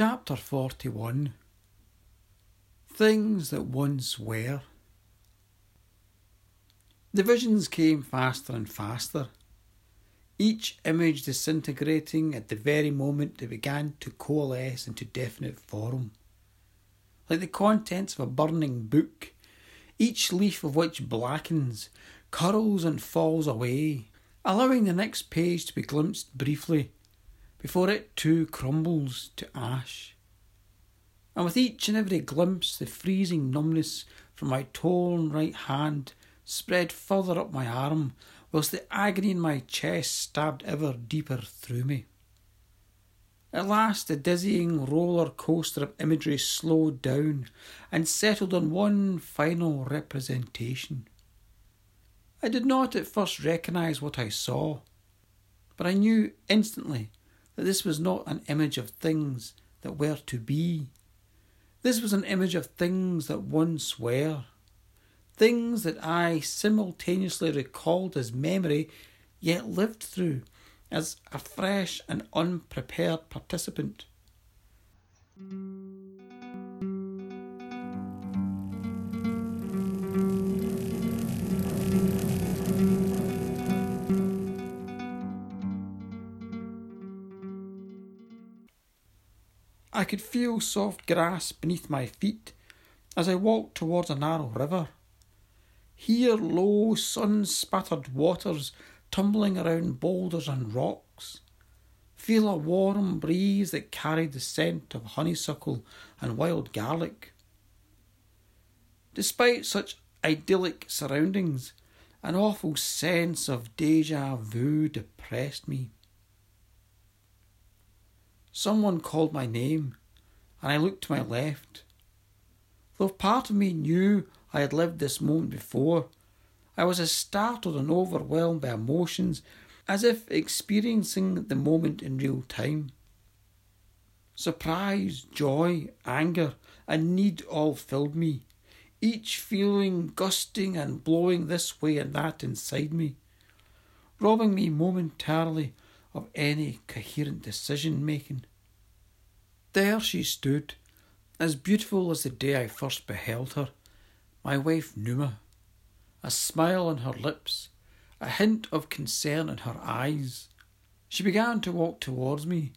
Chapter 41 Things that once were. The visions came faster and faster, each image disintegrating at the very moment they began to coalesce into definite form. Like the contents of a burning book, each leaf of which blackens, curls, and falls away, allowing the next page to be glimpsed briefly before it too crumbles to ash. And with each and every glimpse, the freezing numbness from my torn right hand spread further up my arm, whilst the agony in my chest stabbed ever deeper through me. At last, the dizzying roller coaster of imagery slowed down and settled on one final representation. I did not at first recognise what I saw, but I knew instantly that this was not an image of things that were to be. This was an image of things that once were. Things that I simultaneously recalled as memory, yet lived through as a fresh and unprepared participant. I could feel soft grass beneath my feet as I walked towards a narrow river. Hear low, sun spattered waters tumbling around boulders and rocks. Feel a warm breeze that carried the scent of honeysuckle and wild garlic. Despite such idyllic surroundings, an awful sense of deja vu depressed me. Someone called my name, and I looked to my left. Though part of me knew I had lived this moment before, I was as startled and overwhelmed by emotions as if experiencing the moment in real time. Surprise, joy, anger, and need all filled me, each feeling gusting and blowing this way and that inside me, robbing me momentarily of any coherent decision making. There she stood, as beautiful as the day I first beheld her, my wife Numa, a smile on her lips, a hint of concern in her eyes. She began to walk towards me,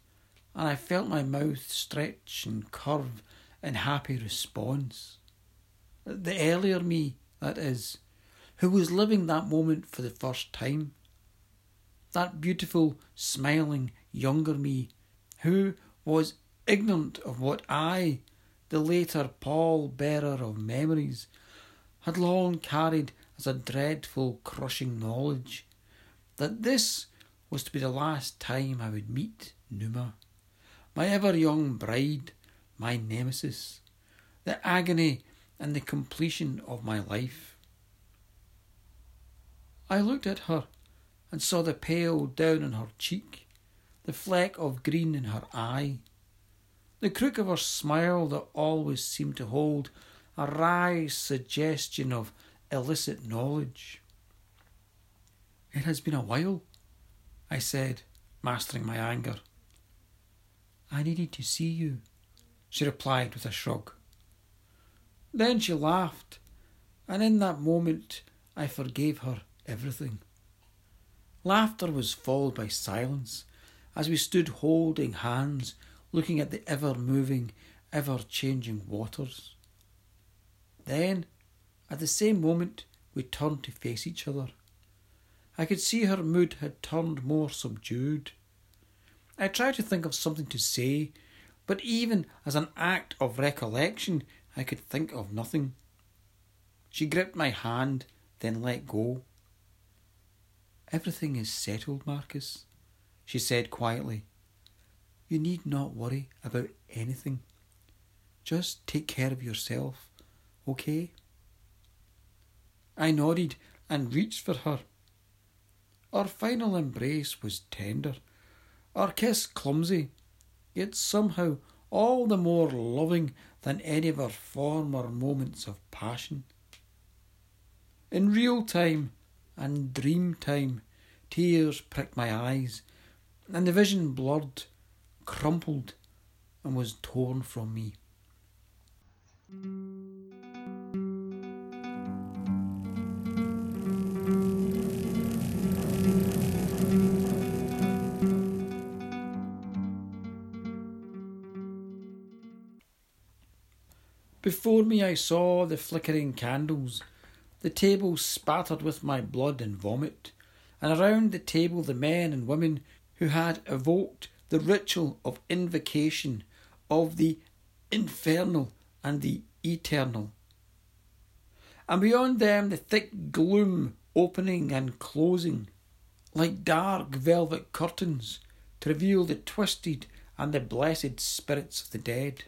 and I felt my mouth stretch and curve in happy response. The earlier me, that is, who was living that moment for the first time that beautiful, smiling, younger me, who was ignorant of what I, the later pall bearer of memories, had long carried as a dreadful, crushing knowledge that this was to be the last time I would meet Numa, my ever young bride, my nemesis, the agony and the completion of my life. I looked at her and saw the pale down on her cheek, the fleck of green in her eye, the crook of her smile that always seemed to hold a wry suggestion of illicit knowledge. It has been a while, I said, mastering my anger. I needed to see you, she replied with a shrug. Then she laughed, and in that moment I forgave her everything. Laughter was followed by silence as we stood holding hands, looking at the ever moving, ever changing waters. Then, at the same moment, we turned to face each other. I could see her mood had turned more subdued. I tried to think of something to say, but even as an act of recollection, I could think of nothing. She gripped my hand, then let go. Everything is settled, Marcus, she said quietly. You need not worry about anything. Just take care of yourself, okay? I nodded and reached for her. Our final embrace was tender, our kiss clumsy, yet somehow all the more loving than any of our former moments of passion. In real time and dream time, tears pricked my eyes, and the vision blurred, crumpled, and was torn from me. Before me I saw the flickering candles, the table spattered with my blood and vomit, and around the table the men and women who had evoked the ritual of invocation of the infernal and the eternal. And beyond them the thick gloom opening and closing, like dark velvet curtains, to reveal the twisted and the blessed spirits of the dead.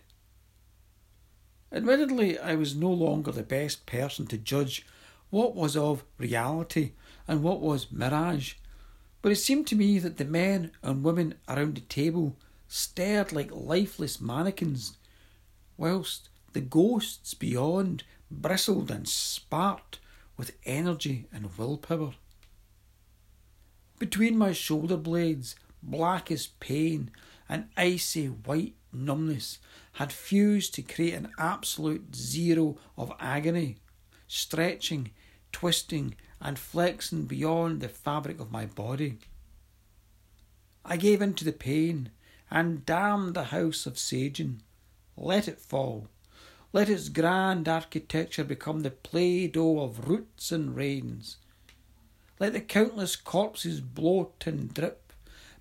Admittedly, I was no longer the best person to judge what was of reality and what was mirage, but it seemed to me that the men and women around the table stared like lifeless mannequins, whilst the ghosts beyond bristled and sparked with energy and willpower. Between my shoulder blades, black as pain and icy white numbness had fused to create an absolute zero of agony, stretching, twisting, and flexing beyond the fabric of my body. I gave in to the pain and damned the house of Sagen. Let it fall. Let its grand architecture become the play doh of roots and rains. Let the countless corpses bloat and drip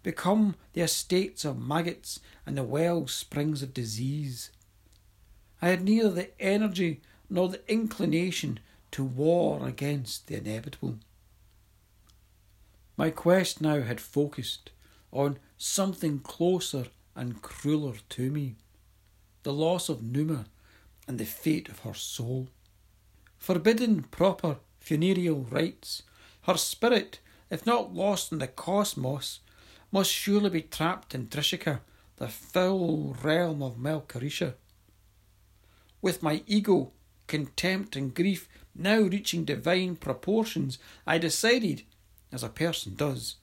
become the estates of maggots and the well springs of disease. I had neither the energy nor the inclination to war against the inevitable. My quest now had focused on something closer and crueler to me the loss of Numa and the fate of her soul. Forbidden proper funereal rites, her spirit, if not lost in the cosmos, must surely be trapped in Drishika, the foul realm of Malkarisha. With my ego, contempt, and grief now reaching divine proportions, I decided, as a person does,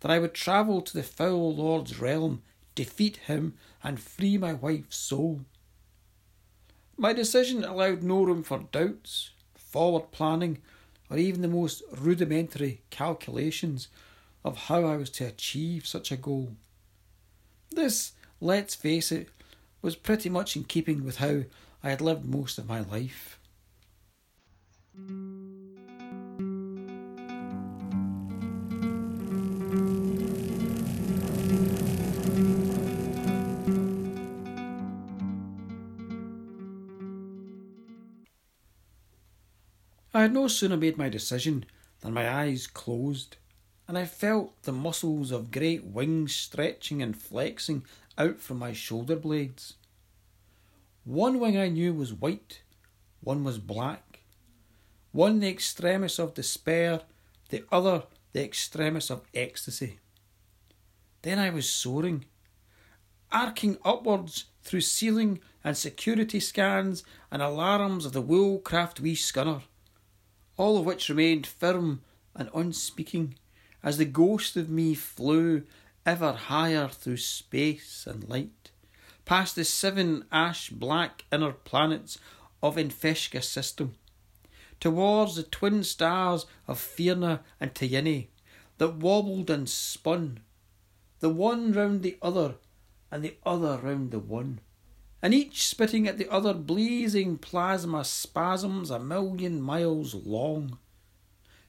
that I would travel to the foul lord's realm, defeat him, and free my wife's soul. My decision allowed no room for doubts, forward planning, or even the most rudimentary calculations of how I was to achieve such a goal. This, let's face it, was pretty much in keeping with how I had lived most of my life. I had no sooner made my decision than my eyes closed and I felt the muscles of great wings stretching and flexing out from my shoulder blades. One wing I knew was white, one was black, one the extremis of despair, the other the extremis of ecstasy. Then I was soaring, arcing upwards through ceiling and security scans and alarms of the Woolcraft wee scunner, all of which remained firm and unspeaking as the ghost of me flew ever higher through space and light, past the seven ash black inner planets of Infeshka system, towards the twin stars of Firna and Tyini that wobbled and spun, the one round the other and the other round the one, and each spitting at the other blazing plasma spasms a million miles long.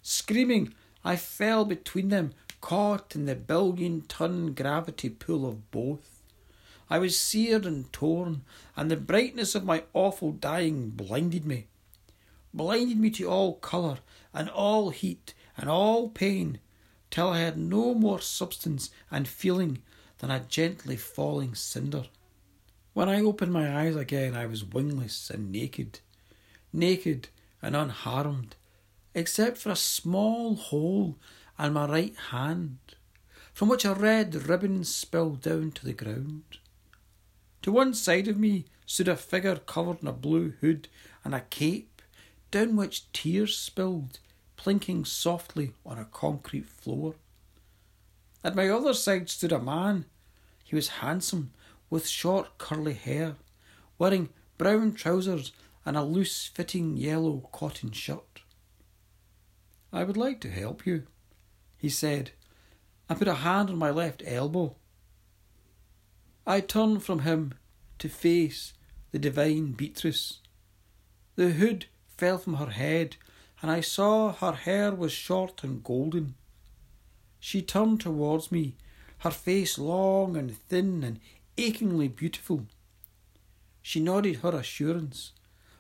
Screaming I fell between them, caught in the billion ton gravity pull of both. I was seared and torn, and the brightness of my awful dying blinded me. Blinded me to all colour, and all heat, and all pain, till I had no more substance and feeling than a gently falling cinder. When I opened my eyes again, I was wingless and naked, naked and unharmed, except for a small hole in my right hand, from which a red ribbon spilled down to the ground. To one side of me stood a figure covered in a blue hood and a cape, down which tears spilled, plinking softly on a concrete floor. At my other side stood a man. He was handsome, with short curly hair, wearing brown trousers and a loose fitting yellow cotton shirt. I would like to help you, he said, and put a hand on my left elbow. I turned from him to face the divine Beatrice. The hood fell from her head, and I saw her hair was short and golden. She turned towards me, her face long and thin and achingly beautiful. She nodded her assurance,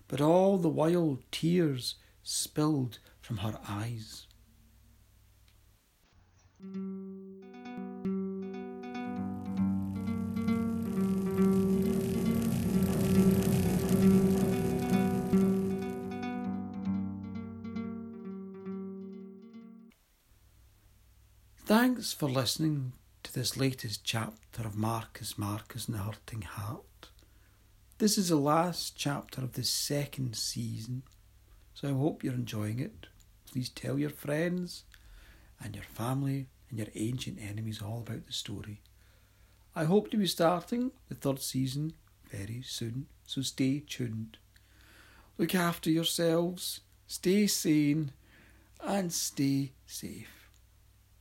but all the while tears spilled from her eyes. Thanks for listening to this latest chapter of Marcus Marcus and the Hurting Heart. This is the last chapter of the second season, so I hope you're enjoying it. Please tell your friends and your family and your ancient enemies all about the story. I hope to be starting the third season very soon, so stay tuned. Look after yourselves, stay sane, and stay safe.